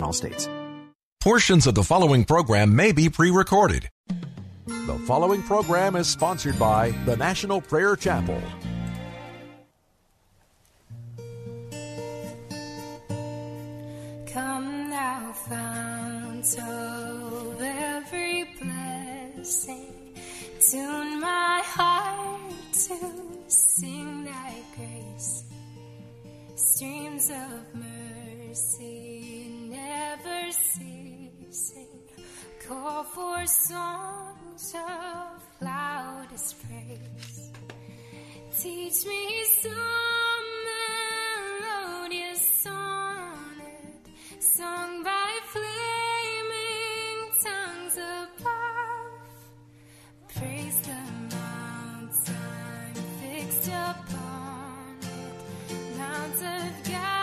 All states. Portions of the following program may be pre recorded. The following program is sponsored by the National Prayer Chapel. Come thou fount of every blessing, tune my heart to sing thy grace. Streams of mercy never ceasing, call for songs of loudest praise. Teach me some melodious sonnet sung by flaming tongues above. Praise the mountain fixed upon it, Mount of God's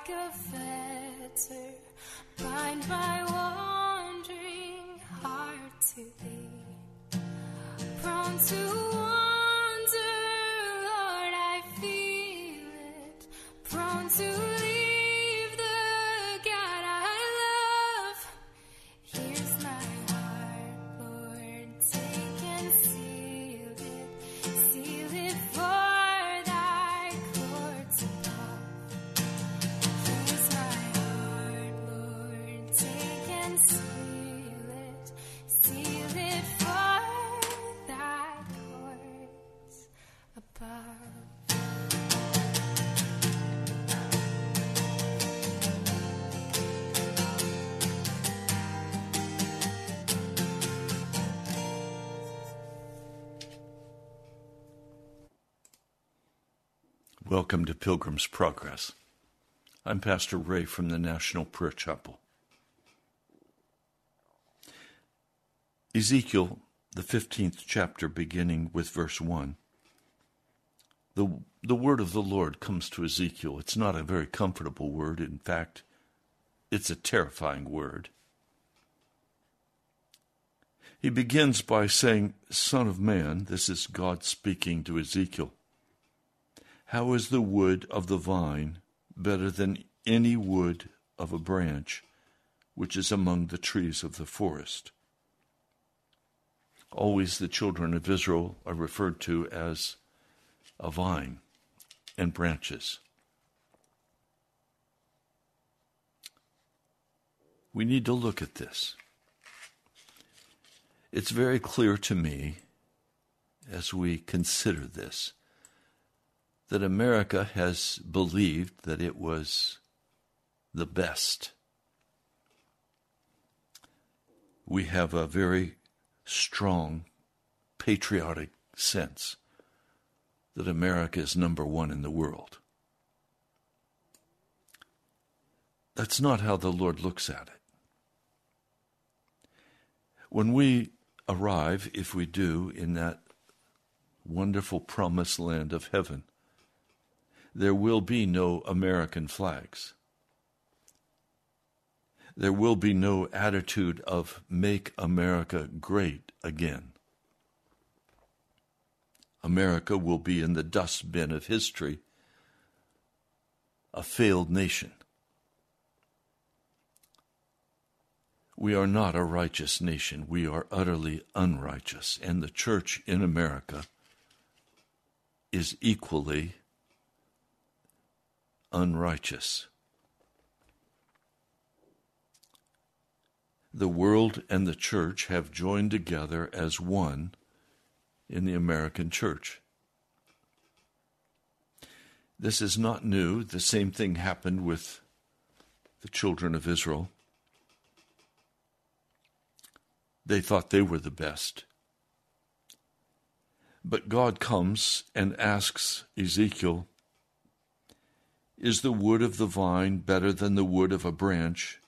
like a fetter, Welcome to Pilgrim's Progress. I'm Pastor Ray from the National Prayer Chapel. Ezekiel, the 15th chapter, beginning with verse 1. The, the word of the Lord comes to Ezekiel. It's not a very comfortable word. In fact, it's a terrifying word. He begins by saying, Son of man, this is God speaking to Ezekiel. How is the wood of the vine better than any wood of a branch which is among the trees of the forest? Always the children of Israel are referred to as a vine and branches. We need to look at this. It's very clear to me as we consider this that America has believed that it was the best. We have a very strong patriotic sense that America is number one in the world. That's not how the Lord looks at it. When we arrive, if we do, in that wonderful promised land of heaven, there will be no American flags. There will be no attitude of make America great again. America will be in the dustbin of history, a failed nation. We are not a righteous nation. We are utterly unrighteous. And the church in America is equally unrighteous. The world and the church have joined together as one in the American church. This is not new. The same thing happened with the children of Israel. They thought they were the best. But God comes and asks Ezekiel, Is the wood of the vine better than the wood of a branch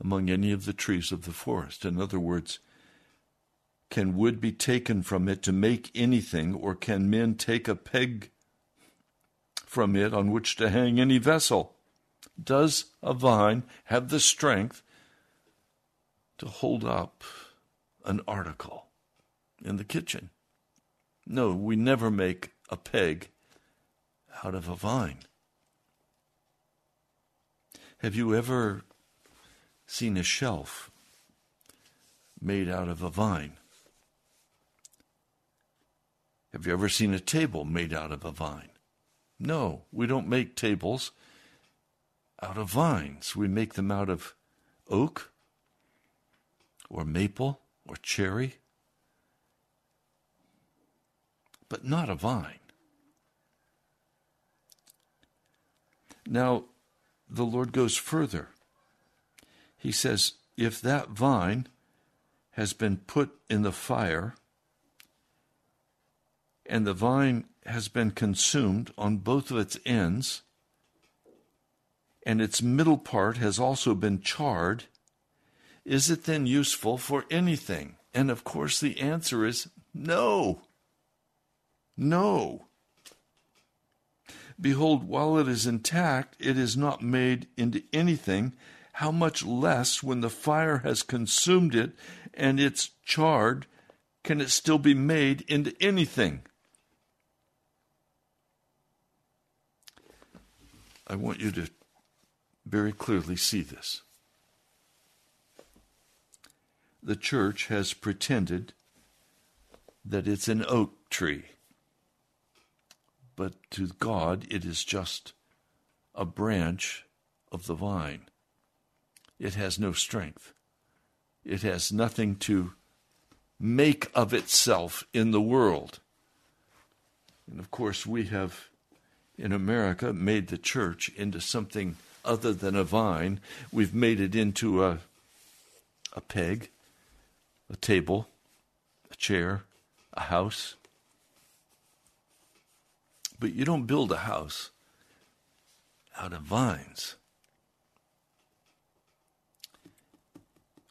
among any of the trees of the forest? In other words, can wood be taken from it to make anything, or can men take a peg from it on which to hang any vessel? Does a vine have the strength to hold up an article in the kitchen. No, we never make a peg out of a vine. Have you ever seen a shelf made out of a vine? Have you ever seen a table made out of a vine? No, we don't make tables out of vines. We make them out of oak or maple or cherry, but not a vine. Now, the Lord goes further. He says, if that vine has been put in the fire, and the vine has been consumed on both of its ends, and its middle part has also been charred, is it then useful for anything? And of course, the answer is no. No. Behold, while it is intact, it is not made into anything. How much less, when the fire has consumed it and it's charred, can it still be made into anything? I want you to very clearly see this the church has pretended that it's an oak tree. But to God, it is just a branch of the vine. It has no strength. It has nothing to make of itself in the world. And of course, we have in America made the church into something other than a vine. We've made it into a, a peg a table, a chair, a house. But you don't build a house out of vines.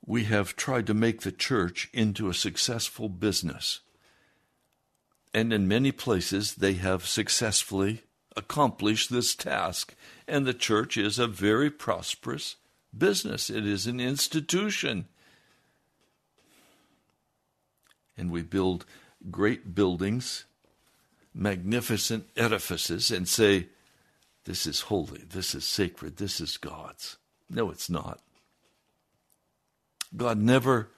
We have tried to make the church into a successful business. And in many places, they have successfully accomplished this task. And the church is a very prosperous business, it is an institution and we build great buildings, magnificent edifices, and say, This is holy, this is sacred, this is God's. No, it's not. God never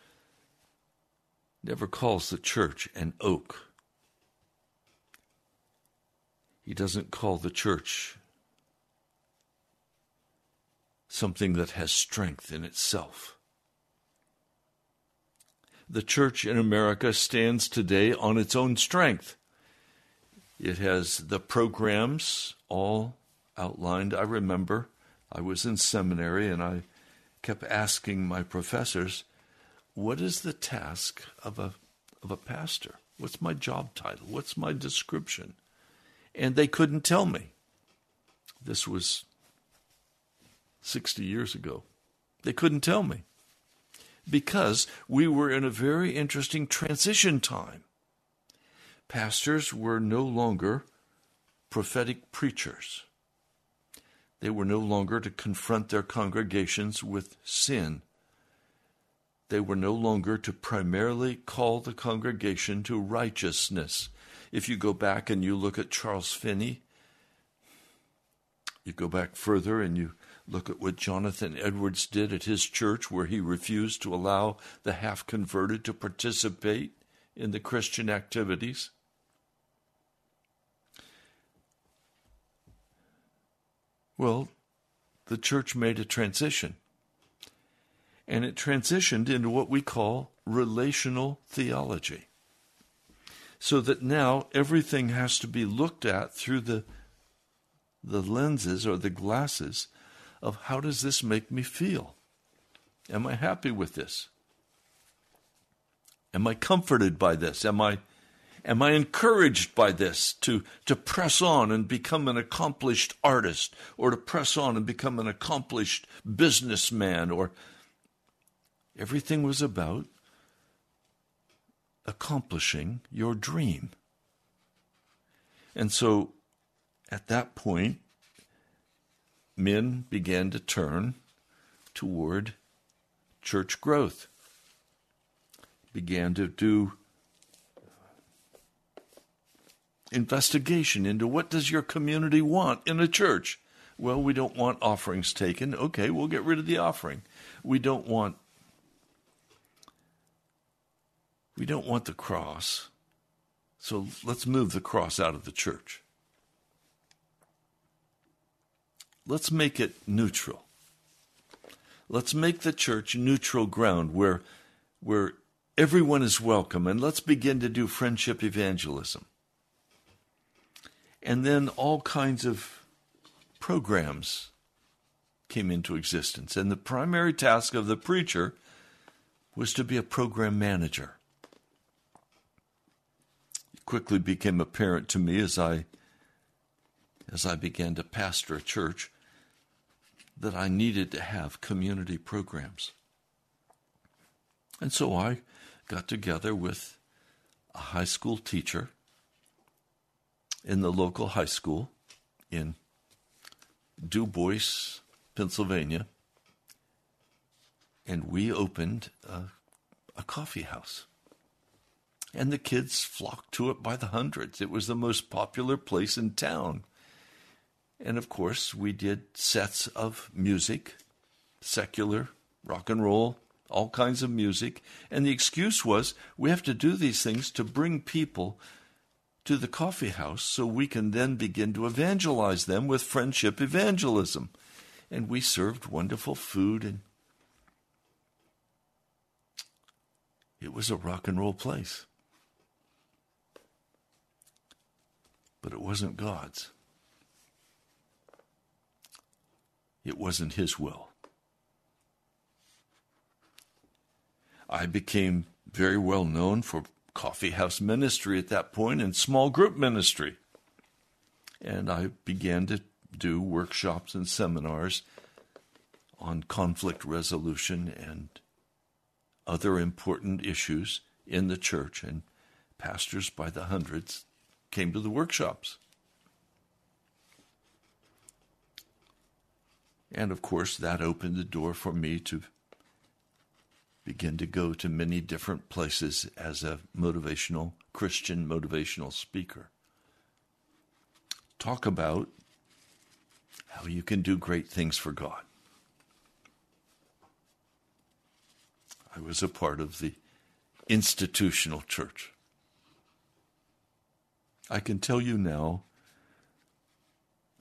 never calls the church an oak. He doesn't call the church something that has strength in itself. The church in America stands today on its own strength. It has the programs all outlined. I remember I was in seminary and I kept asking my professors, What is the task of a, of a pastor? What's my job title? What's my description? And they couldn't tell me. This was 60 years ago. They couldn't tell me because we were in a very interesting transition time. Pastors were no longer prophetic preachers. They were no longer to confront their congregations with sin. They were no longer to primarily call the congregation to righteousness. If you go back and you look at Charles Finney, you go back further and you look at what Jonathan Edwards did at his church, where he refused to allow the half converted to participate in the Christian activities. Well, the church made a transition. And it transitioned into what we call relational theology. So that now everything has to be looked at through the, the lenses or the glasses of how does this make me feel? Am I happy with this? Am I comforted by this? Am I am I encouraged by this to, to press on and become an accomplished artist or to press on and become an accomplished businessman or everything was about accomplishing your dream. And so at that point, men began to turn toward church growth, began to do investigation into what does your community want in a church? Well we don't want offerings taken. Okay we'll get rid of the offering. We don't want we don't want the cross. So let's move the cross out of the church. Let's make it neutral. Let's make the church neutral ground where, where everyone is welcome, and let's begin to do friendship evangelism. And then all kinds of programs came into existence. And the primary task of the preacher was to be a program manager. It quickly became apparent to me as I as I began to pastor a church that I needed to have community programs. And so I got together with a high school teacher in the local high school in Du Bois, Pennsylvania, and we opened a, a coffee house. And the kids flocked to it by the hundreds. It was the most popular place in town. And of course, we did sets of music, secular, rock and roll, all kinds of music. And the excuse was we have to do these things to bring people to the coffee house so we can then begin to evangelize them with friendship evangelism. And we served wonderful food and it was a rock and roll place. But it wasn't God's. It wasn't His will. I became very well known for coffee house ministry at that point and small group ministry. And I began to do workshops and seminars on conflict resolution and other important issues in the church, and pastors by the hundreds came to the workshops. And of course, that opened the door for me to begin to go to many different places as a motivational, Christian motivational speaker. Talk about how you can do great things for God. I was a part of the institutional church. I can tell you now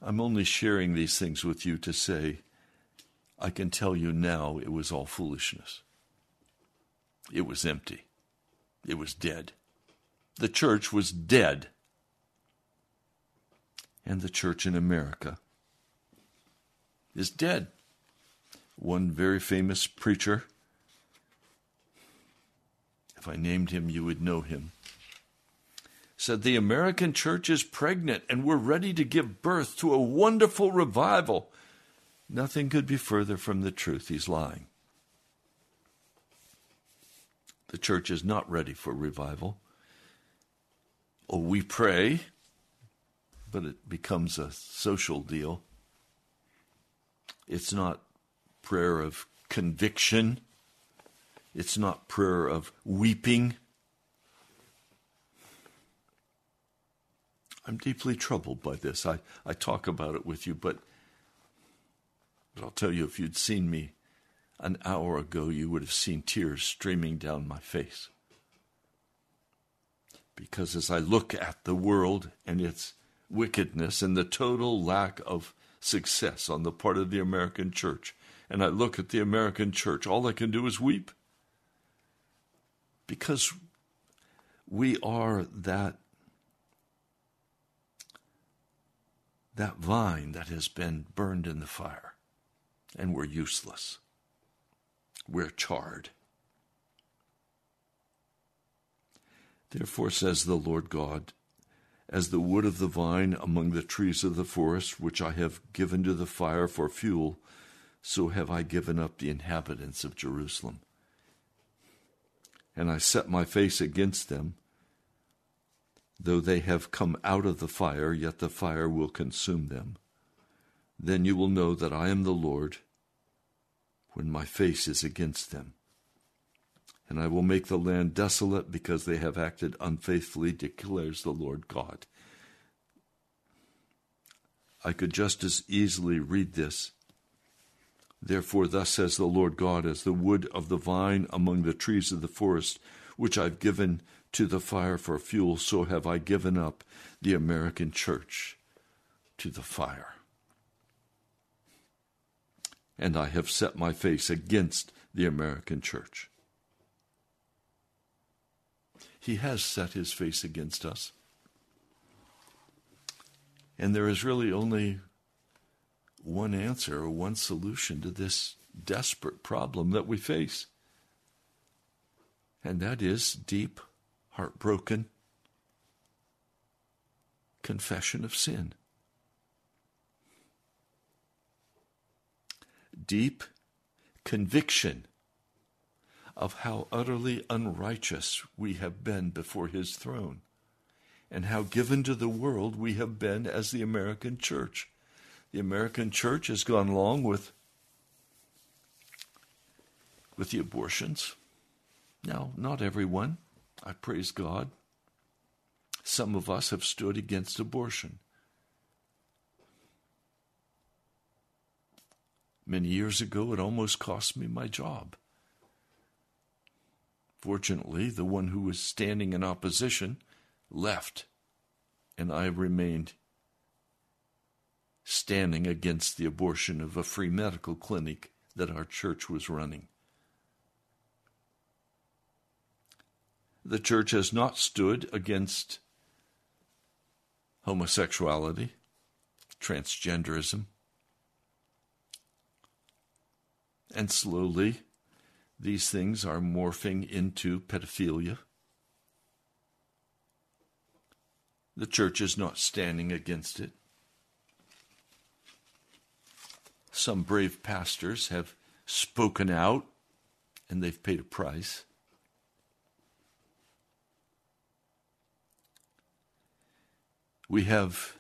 I'm only sharing these things with you to say, I can tell you now it was all foolishness. It was empty. It was dead. The church was dead. And the church in America is dead. One very famous preacher, if I named him, you would know him, said the American church is pregnant and we're ready to give birth to a wonderful revival. Nothing could be further from the truth. He's lying. The church is not ready for revival. Oh, we pray, but it becomes a social deal. It's not prayer of conviction. It's not prayer of weeping. I'm deeply troubled by this. I, I talk about it with you, but, but I'll tell you if you'd seen me an hour ago, you would have seen tears streaming down my face. Because as I look at the world and its wickedness and the total lack of success on the part of the American church, and I look at the American church, all I can do is weep. Because we are that that vine that has been burned in the fire, and we're useless. We're charred. Therefore, says the Lord God, as the wood of the vine among the trees of the forest, which I have given to the fire for fuel, so have I given up the inhabitants of Jerusalem. And I set my face against them Though they have come out of the fire, yet the fire will consume them. Then you will know that I am the Lord when my face is against them. And I will make the land desolate because they have acted unfaithfully, declares the Lord God. I could just as easily read this. Therefore, thus says the Lord God, as the wood of the vine among the trees of the forest, which I've given to the fire for fuel, so have I given up the American church to the fire. And I have set my face against the American church. He has set his face against us. And there is really only one answer or one solution to this desperate problem that we face. And that is deep heartbroken confession of sin. Deep conviction of how utterly unrighteous we have been before His throne, and how given to the world we have been as the American church. The American church has gone along with, with the abortions. Now, not everyone. I praise God. Some of us have stood against abortion. Many years ago, it almost cost me my job. Fortunately, the one who was standing in opposition left, and I remained standing against the abortion of a free medical clinic that our church was running. The church has not stood against homosexuality, transgenderism, and slowly these things are morphing into pedophilia. The church is not standing against it. Some brave pastors have spoken out and they've paid a price. We have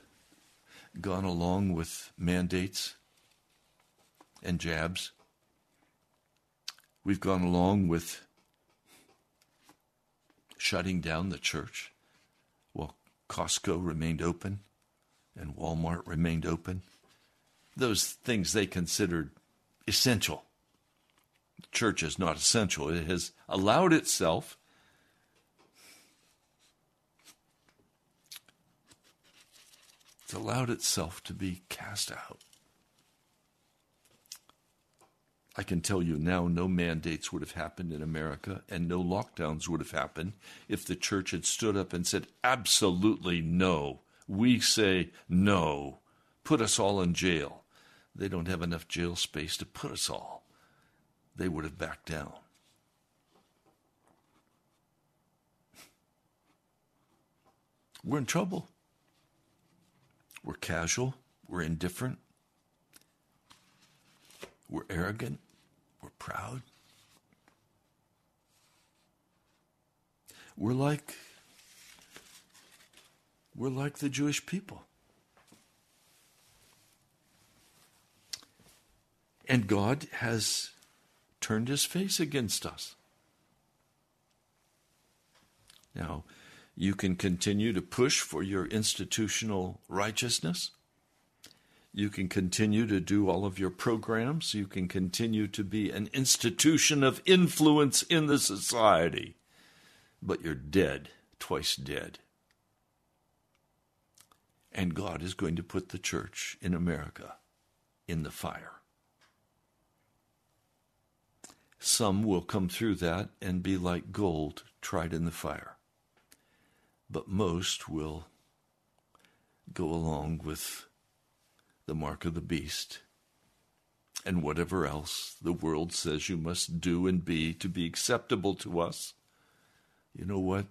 gone along with mandates and jabs. We've gone along with shutting down the church while Costco remained open and Walmart remained open. Those things they considered essential. The church is not essential. It has allowed itself It's allowed itself to be cast out. I can tell you now, no mandates would have happened in America and no lockdowns would have happened if the church had stood up and said, absolutely no. We say no. Put us all in jail. They don't have enough jail space to put us all. They would have backed down. we're in trouble. We're casual. We're indifferent. We're arrogant. We're proud. We're like we're like the Jewish people. And God has turned his face against us. Now, you can continue to push for your institutional righteousness. You can continue to do all of your programs. You can continue to be an institution of influence in the society. But you're dead, twice dead. And God is going to put the church in America in the fire. Some will come through that and be like gold tried in the fire. But most will go along with the mark of the beast and whatever else the world says you must do and be to be acceptable to us. You know what?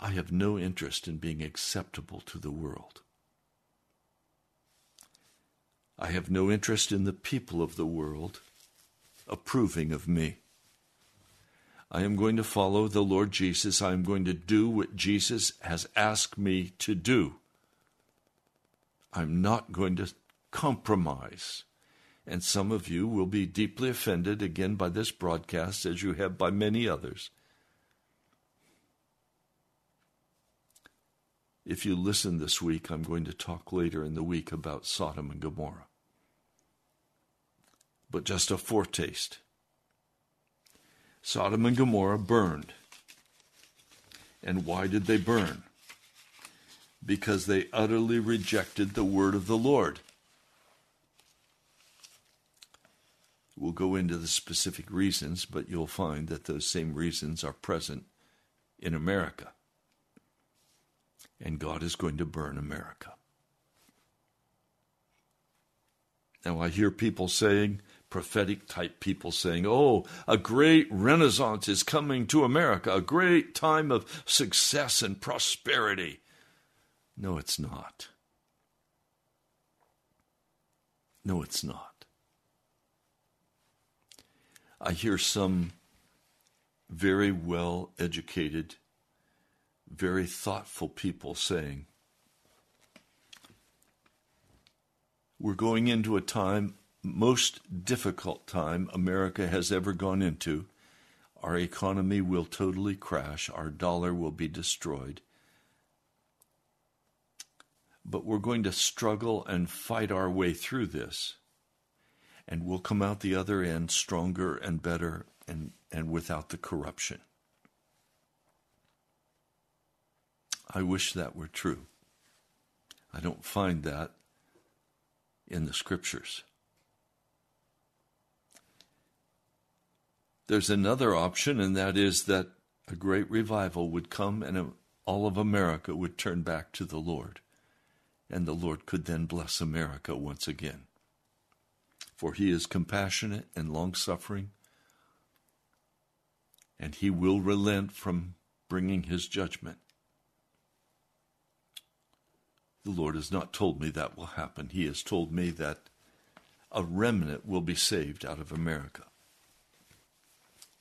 I have no interest in being acceptable to the world. I have no interest in the people of the world approving of me. I am going to follow the Lord Jesus. I am going to do what Jesus has asked me to do. I'm not going to compromise. And some of you will be deeply offended again by this broadcast, as you have by many others. If you listen this week, I'm going to talk later in the week about Sodom and Gomorrah. But just a foretaste. Sodom and Gomorrah burned. And why did they burn? Because they utterly rejected the word of the Lord. We'll go into the specific reasons, but you'll find that those same reasons are present in America and God is going to burn America. Now, I hear people saying, prophetic type people saying, oh, a great renaissance is coming to America, a great time of success and prosperity. No, it's not. No, it's not. I hear some very well educated very thoughtful people saying, We're going into a time, most difficult time America has ever gone into. Our economy will totally crash, our dollar will be destroyed. But we're going to struggle and fight our way through this. And we'll come out the other end stronger and better and, and without the corruption. I wish that were true. I don't find that in the scriptures. There's another option, and that is that a great revival would come and all of America would turn back to the Lord, and the Lord could then bless America once again. For he is compassionate and long suffering, and he will relent from bringing his judgment. The Lord has not told me that will happen. He has told me that a remnant will be saved out of America,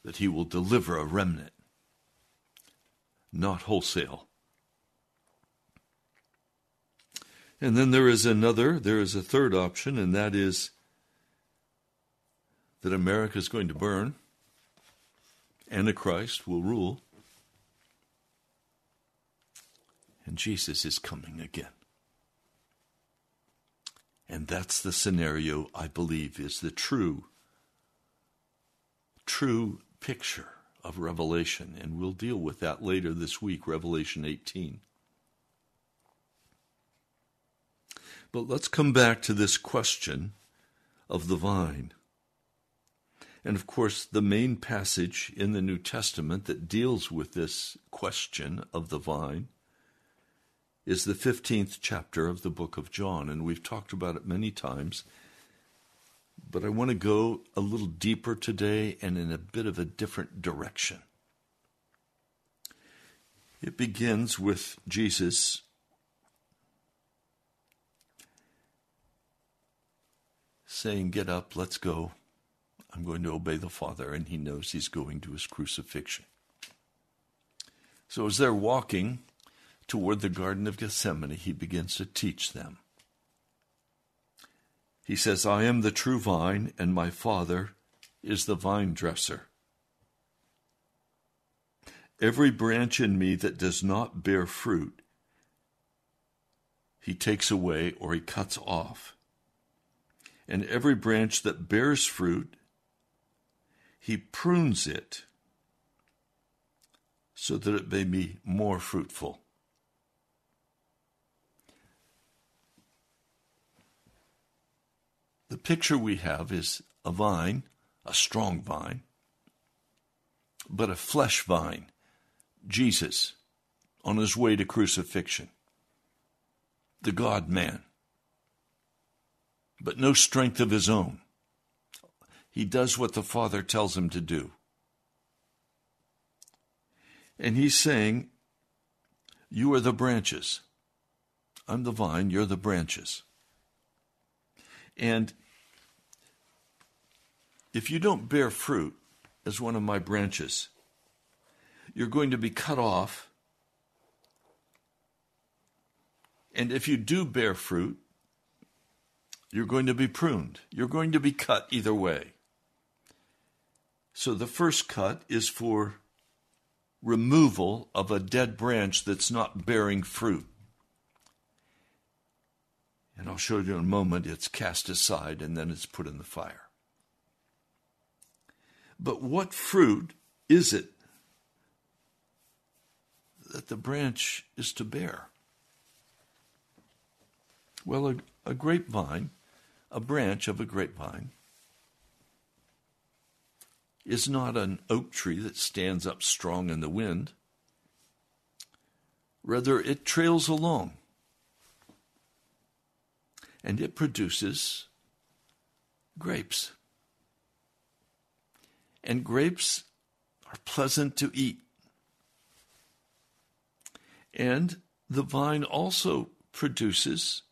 that He will deliver a remnant, not wholesale. And then there is another, there is a third option, and that is that America is going to burn, Antichrist will rule, and Jesus is coming again. And that's the scenario I believe is the true, true picture of Revelation. And we'll deal with that later this week, Revelation 18. But let's come back to this question of the vine. And of course, the main passage in the New Testament that deals with this question of the vine is the 15th chapter of the book of John, and we've talked about it many times. But I want to go a little deeper today and in a bit of a different direction. It begins with Jesus saying, Get up, let's go. I'm going to obey the Father, and he knows he's going to his crucifixion. So as they're walking toward the Garden of Gethsemane, he begins to teach them. He says, I am the true vine, and my Father is the vine dresser. Every branch in me that does not bear fruit, he takes away or he cuts off. And every branch that bears fruit, he prunes it so that it may be more fruitful. The picture we have is a vine, a strong vine, but a flesh vine, Jesus, on his way to crucifixion, the God man, but no strength of his own. He does what the Father tells him to do. And he's saying, You are the branches. I'm the vine, you're the branches. And if you don't bear fruit as one of my branches, you're going to be cut off. And if you do bear fruit, you're going to be pruned. You're going to be cut either way. So the first cut is for removal of a dead branch that's not bearing fruit. And I'll show you in a moment, it's cast aside and then it's put in the fire. But what fruit is it that the branch is to bear? Well, a, a grapevine, a branch of a grapevine, is not an oak tree that stands up strong in the wind. Rather, it trails along and it produces grapes. And grapes are pleasant to eat. And the vine also produces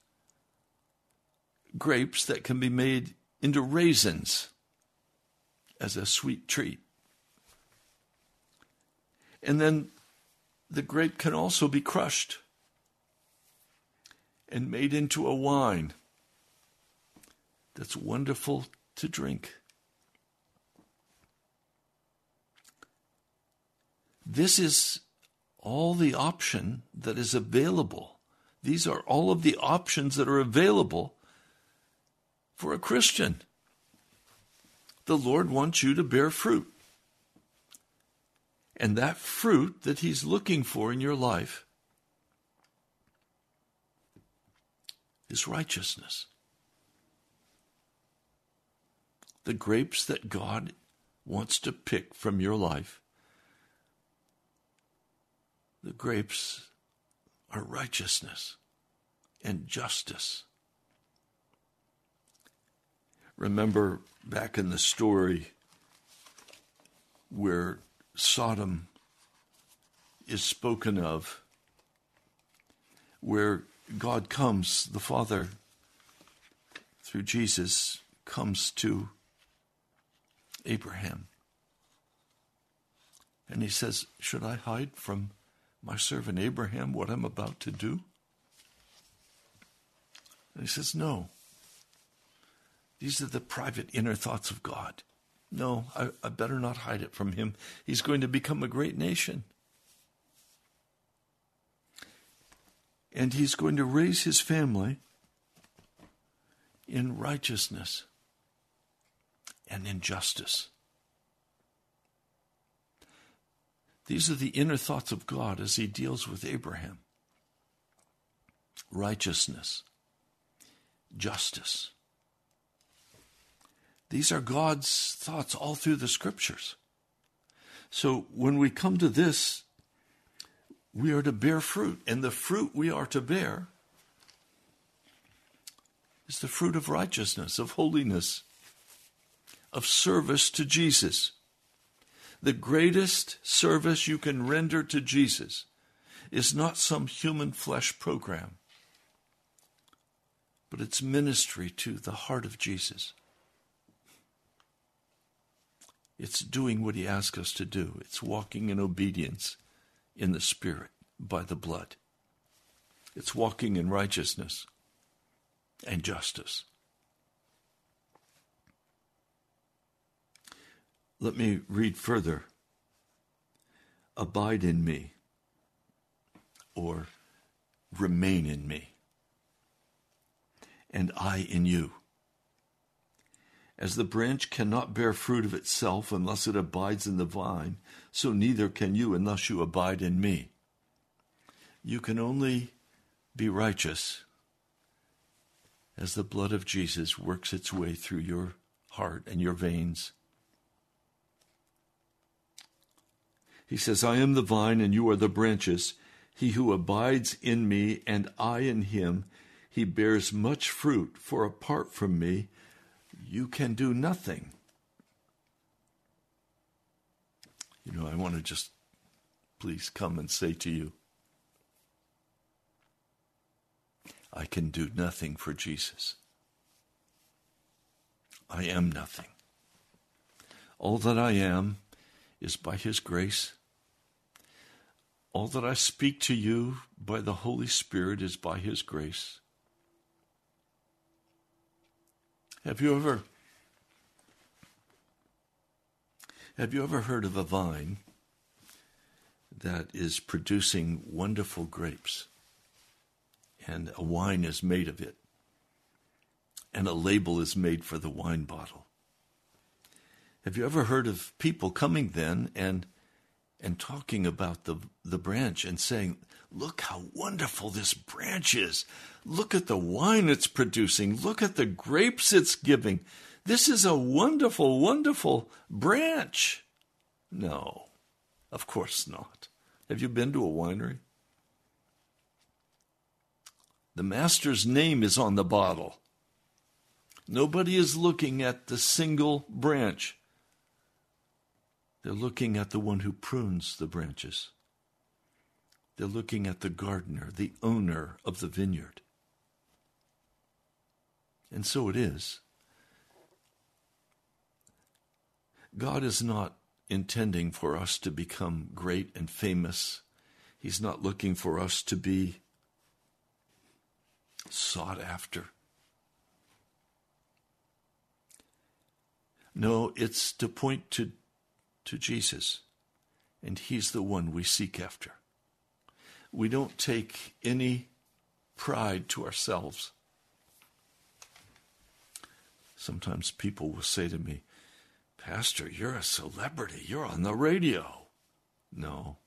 grapes that can be made into raisins as a sweet treat. And then the grape can also be crushed and made into a wine that's wonderful to drink. This is all the option that is available. These are all of the options that are available for a Christian the Lord wants you to bear fruit. And that fruit that He's looking for in your life is righteousness. The grapes that God wants to pick from your life, the grapes are righteousness and justice. Remember back in the story where Sodom is spoken of, where God comes, the Father, through Jesus, comes to Abraham. And he says, Should I hide from my servant Abraham what I'm about to do? And he says, No. These are the private inner thoughts of God. No, I, I better not hide it from him. He's going to become a great nation. And he's going to raise his family in righteousness and in justice. These are the inner thoughts of God as he deals with Abraham righteousness, justice. These are God's thoughts all through the scriptures. So when we come to this, we are to bear fruit, and the fruit we are to bear is the fruit of righteousness, of holiness, of service to Jesus. The greatest service you can render to Jesus is not some human flesh program, but it's ministry to the heart of Jesus. It's doing what he asks us to do. It's walking in obedience in the Spirit by the blood. It's walking in righteousness and justice. Let me read further. Abide in me, or remain in me, and I in you. As the branch cannot bear fruit of itself unless it abides in the vine, so neither can you unless you abide in me. You can only be righteous as the blood of Jesus works its way through your heart and your veins. He says, I am the vine and you are the branches. He who abides in me and I in him, he bears much fruit, for apart from me, you can do nothing. You know, I want to just please come and say to you, I can do nothing for Jesus. I am nothing. All that I am is by His grace. All that I speak to you by the Holy Spirit is by His grace. Have you ever have you ever heard of a vine that is producing wonderful grapes and a wine is made of it and a label is made for the wine bottle? Have you ever heard of people coming then and and talking about the the branch and saying, "Look how wonderful this branch is. Look at the wine it's producing. Look at the grapes it's giving. This is a wonderful, wonderful branch." No. Of course not. Have you been to a winery? The master's name is on the bottle. Nobody is looking at the single branch. They're looking at the one who prunes the branches. They're looking at the gardener, the owner of the vineyard. And so it is. God is not intending for us to become great and famous. He's not looking for us to be sought after. No, it's to point to to Jesus, and He's the one we seek after. We don't take any pride to ourselves. Sometimes people will say to me, Pastor, you're a celebrity. You're on the radio. No.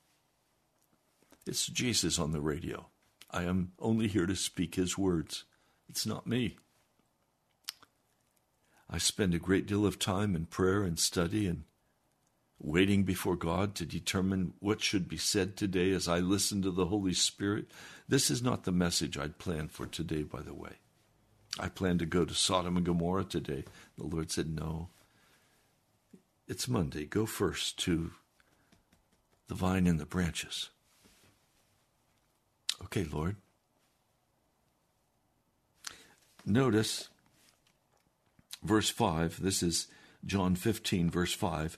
It's Jesus on the radio. I am only here to speak his words. It's not me. I spend a great deal of time in prayer and study and waiting before God to determine what should be said today as I listen to the Holy Spirit. This is not the message I'd planned for today, by the way. I planned to go to Sodom and Gomorrah today. The Lord said, No. It's Monday. Go first to the vine and the branches. Okay, Lord. Notice verse 5. This is John 15, verse 5.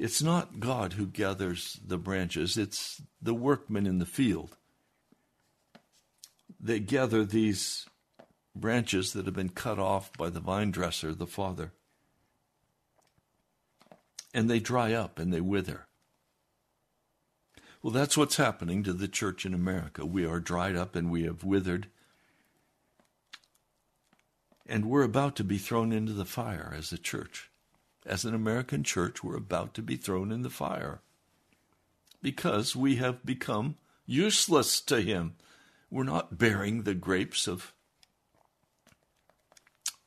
It's not God who gathers the branches, it's the workmen in the field. They gather these branches that have been cut off by the vine dresser, the Father, and they dry up and they wither. Well, that's what's happening to the church in America. We are dried up and we have withered. And we're about to be thrown into the fire as a church as an American church, we're about to be thrown in the fire because we have become useless to Him. We're not bearing the grapes of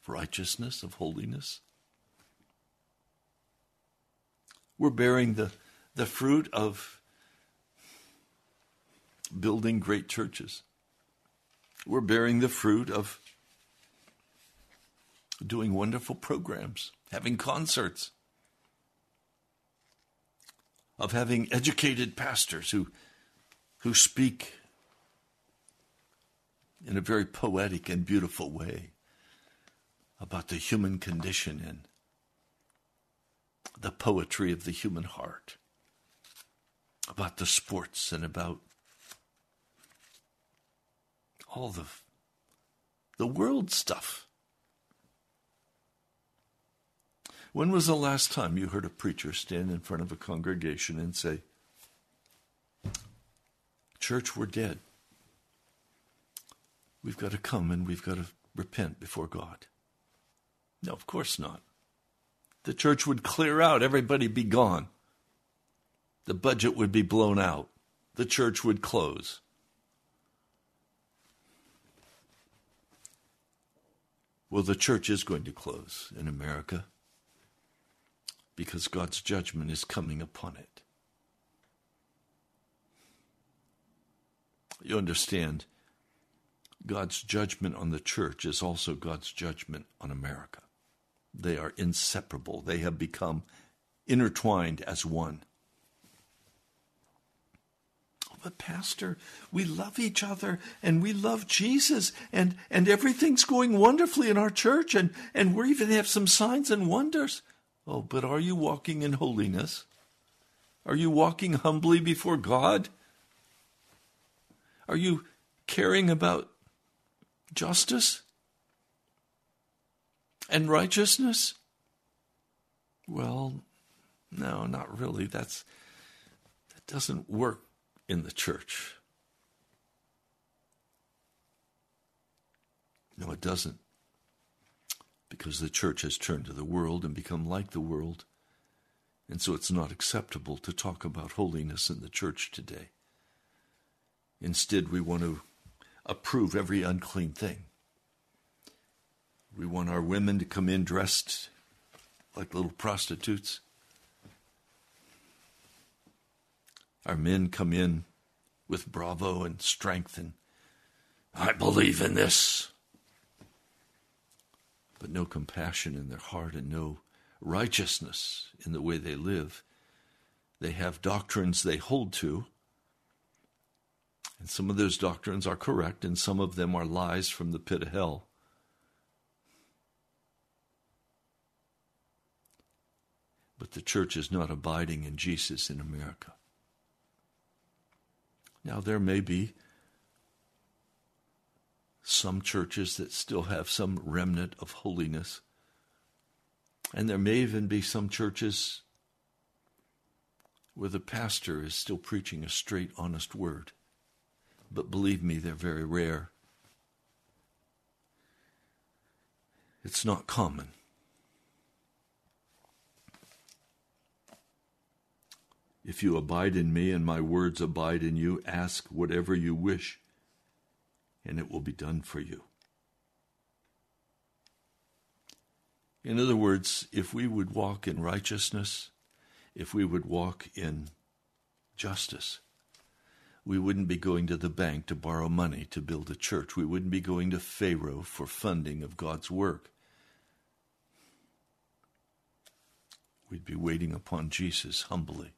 righteousness, of holiness. We're bearing the, the fruit of building great churches. We're bearing the fruit of doing wonderful programs, having concerts, of having educated pastors who, who speak in a very poetic and beautiful way about the human condition and the poetry of the human heart, about the sports and about all the the world stuff. When was the last time you heard a preacher stand in front of a congregation and say, Church, we're dead. We've got to come and we've got to repent before God? No, of course not. The church would clear out, everybody be gone. The budget would be blown out. The church would close. Well, the church is going to close in America because God's judgment is coming upon it. You understand, God's judgment on the church is also God's judgment on America. They are inseparable, they have become intertwined as one. But, Pastor, we love each other and we love Jesus, and, and everything's going wonderfully in our church, and, and we even have some signs and wonders. Oh, but are you walking in holiness? Are you walking humbly before God? Are you caring about justice and righteousness? Well, no, not really. That's that doesn't work in the church. No, it doesn't because the church has turned to the world and become like the world. And so it's not acceptable to talk about holiness in the church today. Instead, we want to approve every unclean thing. We want our women to come in dressed like little prostitutes. Our men come in with bravo and strength and I believe in this but no compassion in their heart and no righteousness in the way they live. They have doctrines they hold to, and some of those doctrines are correct, and some of them are lies from the pit of hell. But the church is not abiding in Jesus in America. Now, there may be some churches that still have some remnant of holiness. And there may even be some churches where the pastor is still preaching a straight, honest word. But believe me, they're very rare. It's not common. If you abide in me and my words abide in you, ask whatever you wish and it will be done for you. In other words, if we would walk in righteousness, if we would walk in justice, we wouldn't be going to the bank to borrow money to build a church. We wouldn't be going to Pharaoh for funding of God's work. We'd be waiting upon Jesus humbly.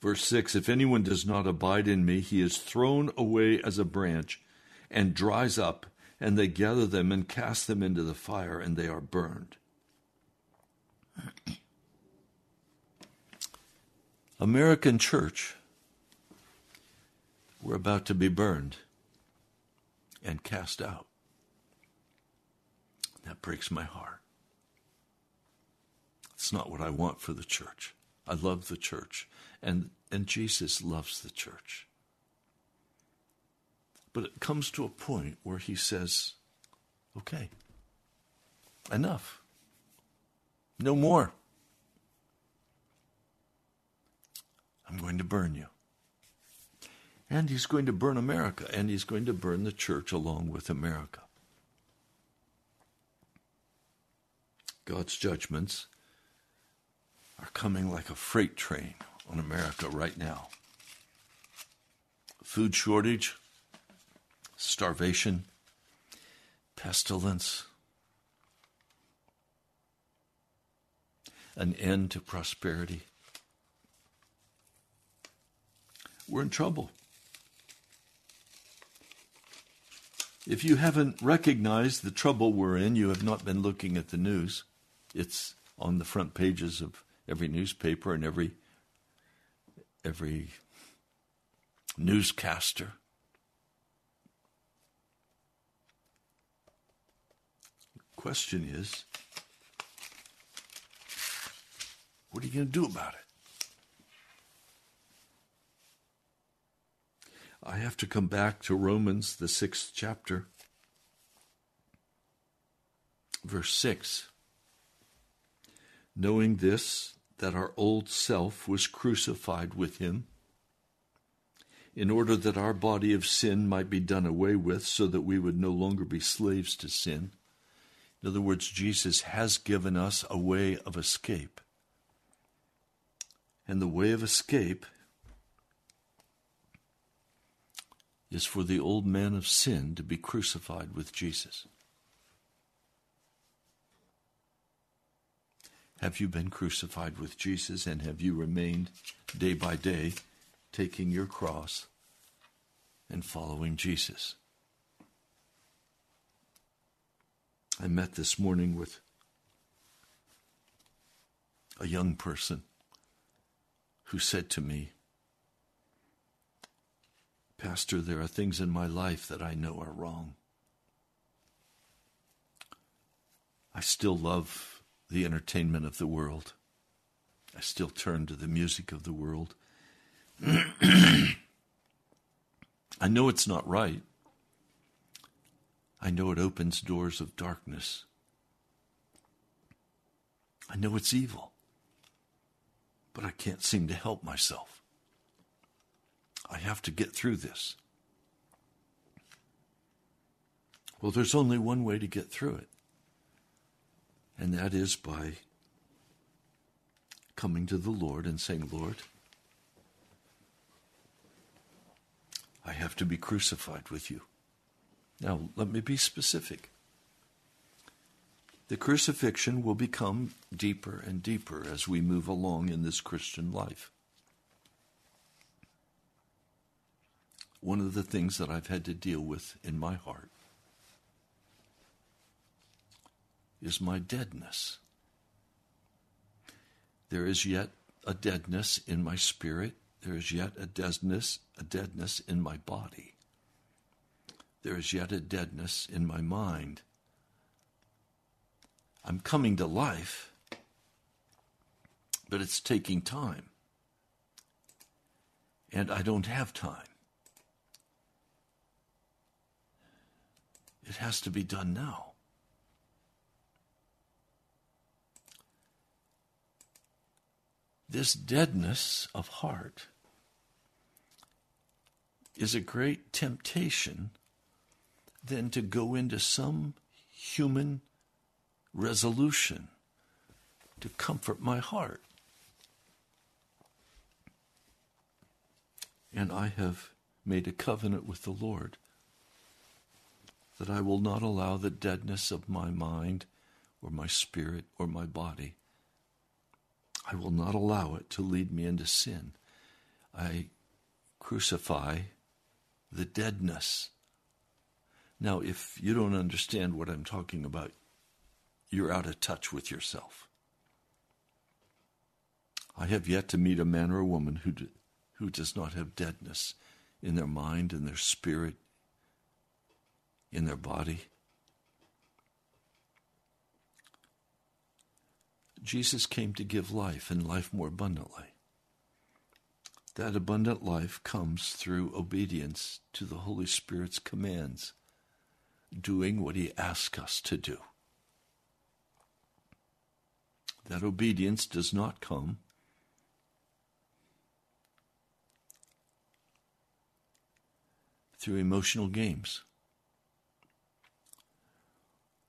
Verse 6 If anyone does not abide in me, he is thrown away as a branch and dries up, and they gather them and cast them into the fire, and they are burned. American church, we're about to be burned and cast out. That breaks my heart. It's not what I want for the church. I love the church. And and Jesus loves the church. But it comes to a point where he says, okay, enough. No more. I'm going to burn you. And he's going to burn America, and he's going to burn the church along with America. God's judgments are coming like a freight train on America right now. Food shortage, starvation, pestilence, an end to prosperity. We're in trouble. If you haven't recognized the trouble we're in, you have not been looking at the news. It's on the front pages of every newspaper and every every newscaster. Question is, what are you going to do about it? I have to come back to Romans, the sixth chapter, verse 6 knowing this, that our old self was crucified with him, in order that our body of sin might be done away with, so that we would no longer be slaves to sin. In other words, Jesus has given us a way of escape. And the way of escape is for the old man of sin to be crucified with Jesus. Have you been crucified with Jesus and have you remained day by day taking your cross and following Jesus? I met this morning with a young person who said to me, Pastor, there are things in my life that I know are wrong. I still love the entertainment of the world. I still turn to the music of the world. I know it's not right. I know it opens doors of darkness. I know it's evil, but I can't seem to help myself. I have to get through this. Well, there's only one way to get through it and that is by coming to the Lord and saying, Lord, I have to be crucified with you. Now, let me be specific. The crucifixion will become deeper and deeper as we move along in this Christian life. One of the things that I've had to deal with in my heart is my deadness. There is yet a deadness in my spirit. There is yet a deadness, a deadness in my body. There is yet a deadness in my mind. I'm coming to life, but it's taking time. And I don't have time. It has to be done now. This deadness of heart is a great temptation than to go into some human resolution to comfort my heart. And I have made a covenant with the Lord that I will not allow the deadness of my mind or my spirit or my body I will not allow it to lead me into sin. I crucify the deadness. Now, if you don't understand what I'm talking about, you're out of touch with yourself. I have yet to meet a man or a woman who, do, who does not have deadness in their mind, in their spirit, in their body. Jesus came to give life and life more abundantly. That abundant life comes through obedience to the Holy Spirit's commands, doing what He asks us to do. That obedience does not come through emotional games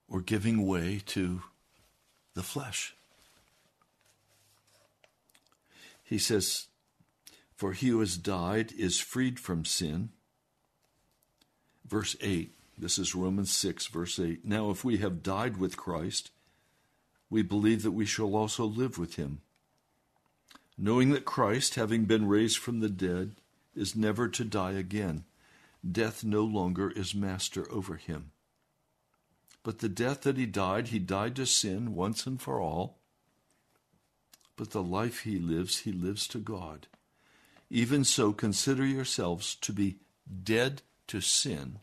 or giving way to the flesh. He says, For he who has died is freed from sin. Verse 8, this is Romans 6, verse 8. Now, if we have died with Christ, we believe that we shall also live with him, knowing that Christ, having been raised from the dead, is never to die again. Death no longer is master over him. But the death that he died, he died to sin once and for all. But the life he lives, he lives to God. Even so, consider yourselves to be dead to sin,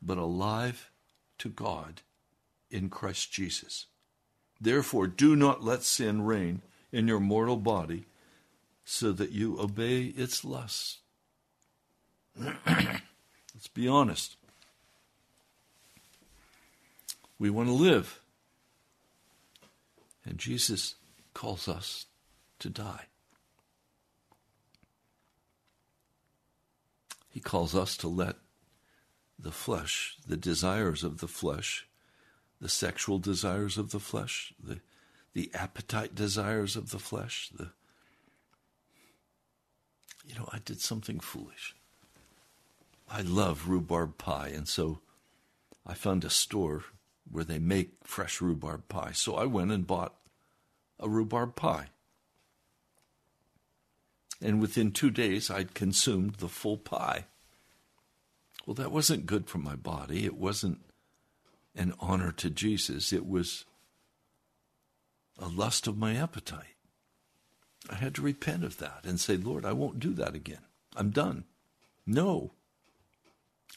but alive to God in Christ Jesus. Therefore, do not let sin reign in your mortal body so that you obey its lusts. Let's be honest. We want to live. And Jesus calls us to die. He calls us to let the flesh, the desires of the flesh, the sexual desires of the flesh, the, the appetite desires of the flesh, the you know, I did something foolish. I love rhubarb pie, and so I found a store where they make fresh rhubarb pie. So I went and bought a rhubarb pie. And within two days, I'd consumed the full pie. Well, that wasn't good for my body. It wasn't an honor to Jesus. It was a lust of my appetite. I had to repent of that and say, Lord, I won't do that again. I'm done. No.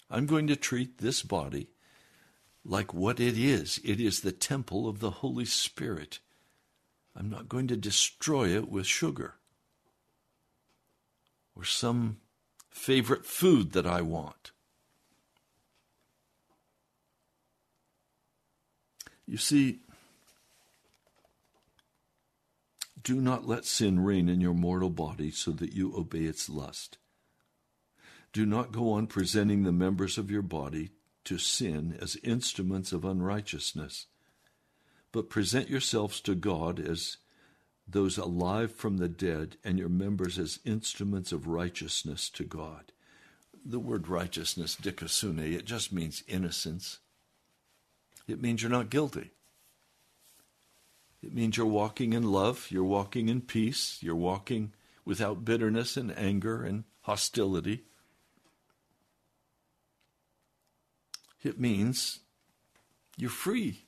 I'm going to treat this body like what it is. It is the temple of the Holy Spirit. I'm not going to destroy it with sugar or some favorite food that I want. You see, do not let sin reign in your mortal body so that you obey its lust. Do not go on presenting the members of your body to sin as instruments of unrighteousness, but present yourselves to God as those alive from the dead, and your members as instruments of righteousness to God. The word righteousness, dikasune, it just means innocence. It means you're not guilty. It means you're walking in love, you're walking in peace, you're walking without bitterness and anger and hostility. It means you're free.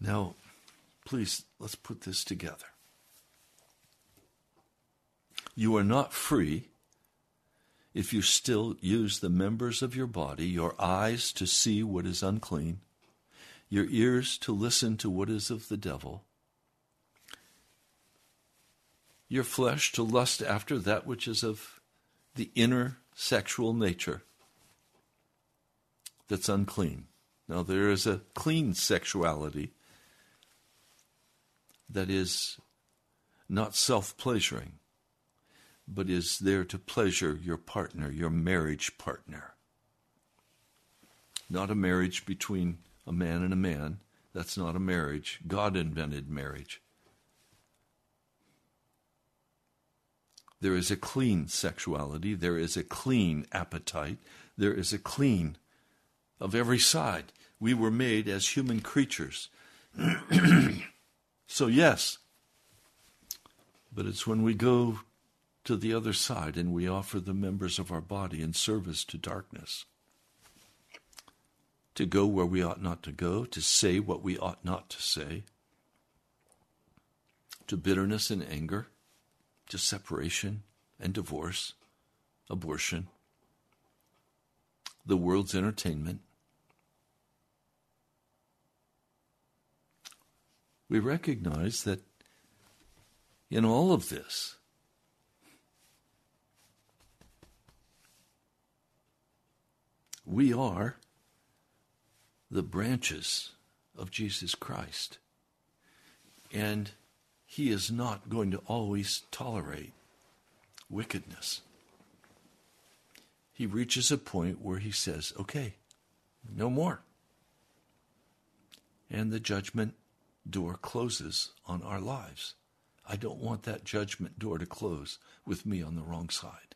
Now, please, let's put this together. You are not free if you still use the members of your body, your eyes to see what is unclean, your ears to listen to what is of the devil, your flesh to lust after that which is of the inner sexual nature that's unclean. Now, there is a clean sexuality that is not self pleasuring but is there to pleasure your partner, your marriage partner. Not a marriage between a man and a man. That's not a marriage. God invented marriage. There is a clean sexuality. There is a clean appetite. There is a clean of every side. We were made as human creatures. so, yes, but it's when we go to the other side and we offer the members of our body in service to darkness. To go where we ought not to go, to say what we ought not to say, to bitterness and anger, to separation and divorce, abortion, the world's entertainment. We recognize that in all of this, We are the branches of Jesus Christ. And He is not going to always tolerate wickedness. He reaches a point where he says, okay, no more. And the judgment door closes on our lives. I don't want that judgment door to close with me on the wrong side.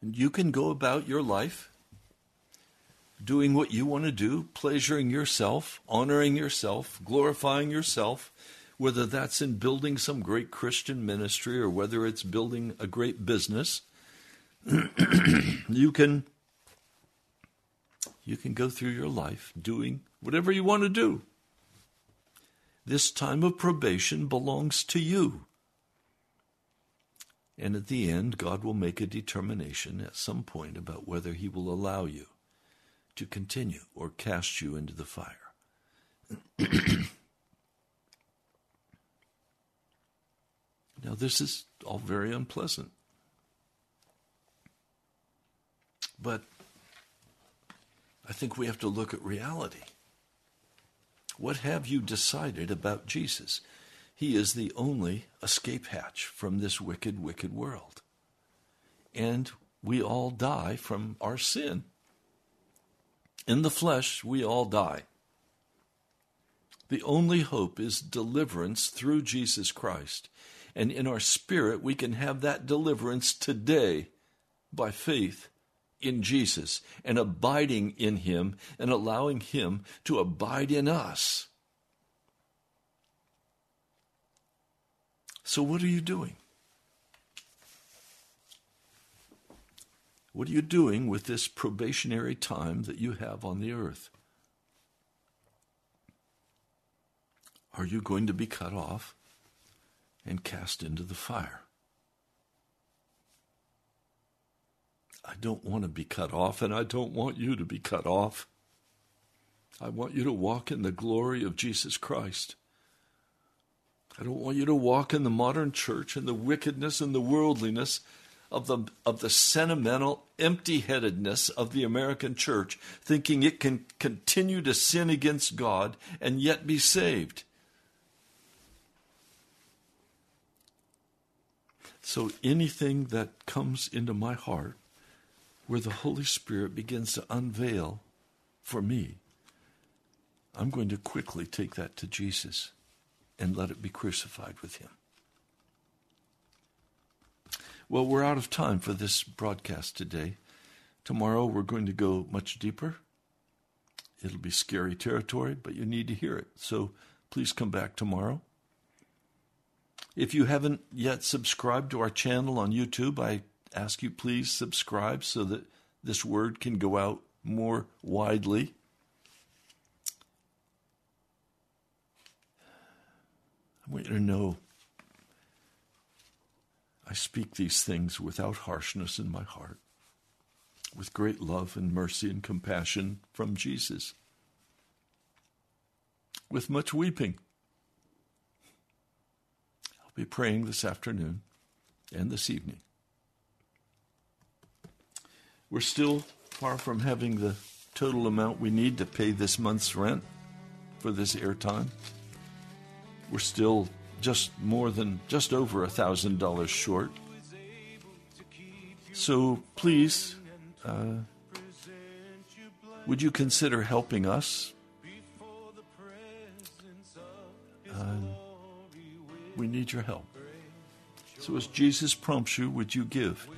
And you can go about your life doing what you want to do, pleasuring yourself, honoring yourself, glorifying yourself, whether that's in building some great Christian ministry or whether it's building a great business. you can you can go through your life doing whatever you want to do. This time of probation belongs to you. And at the end, God will make a determination at some point about whether He will allow you to continue or cast you into the fire. now, this is all very unpleasant. But I think we have to look at reality. What have you decided about Jesus? He is the only escape hatch from this wicked, wicked world. And we all die from our sin. In the flesh, we all die. The only hope is deliverance through Jesus Christ. And in our spirit, we can have that deliverance today by faith in Jesus and abiding in Him and allowing Him to abide in us. So, what are you doing? What are you doing with this probationary time that you have on the earth? Are you going to be cut off and cast into the fire? I don't want to be cut off, and I don't want you to be cut off. I want you to walk in the glory of Jesus Christ. I don't want you to walk in the modern church and the wickedness and the worldliness of the, of the sentimental empty headedness of the American church, thinking it can continue to sin against God and yet be saved. So anything that comes into my heart where the Holy Spirit begins to unveil for me, I'm going to quickly take that to Jesus and let it be crucified with him. Well, we're out of time for this broadcast today. Tomorrow we're going to go much deeper. It'll be scary territory, but you need to hear it. So please come back tomorrow. If you haven't yet subscribed to our channel on YouTube, I ask you please subscribe so that this word can go out more widely. I want you to know I speak these things without harshness in my heart, with great love and mercy and compassion from Jesus, with much weeping. I'll be praying this afternoon and this evening. We're still far from having the total amount we need to pay this month's rent for this airtime. We're still just more than just over a thousand dollars short. So please, uh, would you consider helping us? Uh, we need your help. So as Jesus prompts you, would you give?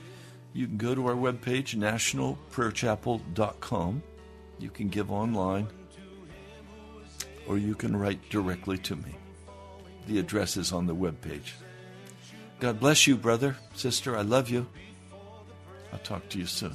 You can go to our webpage, nationalprayerchapel.com. You can give online, or you can write directly to me. The address is on the webpage. God bless you, brother, sister. I love you. I'll talk to you soon.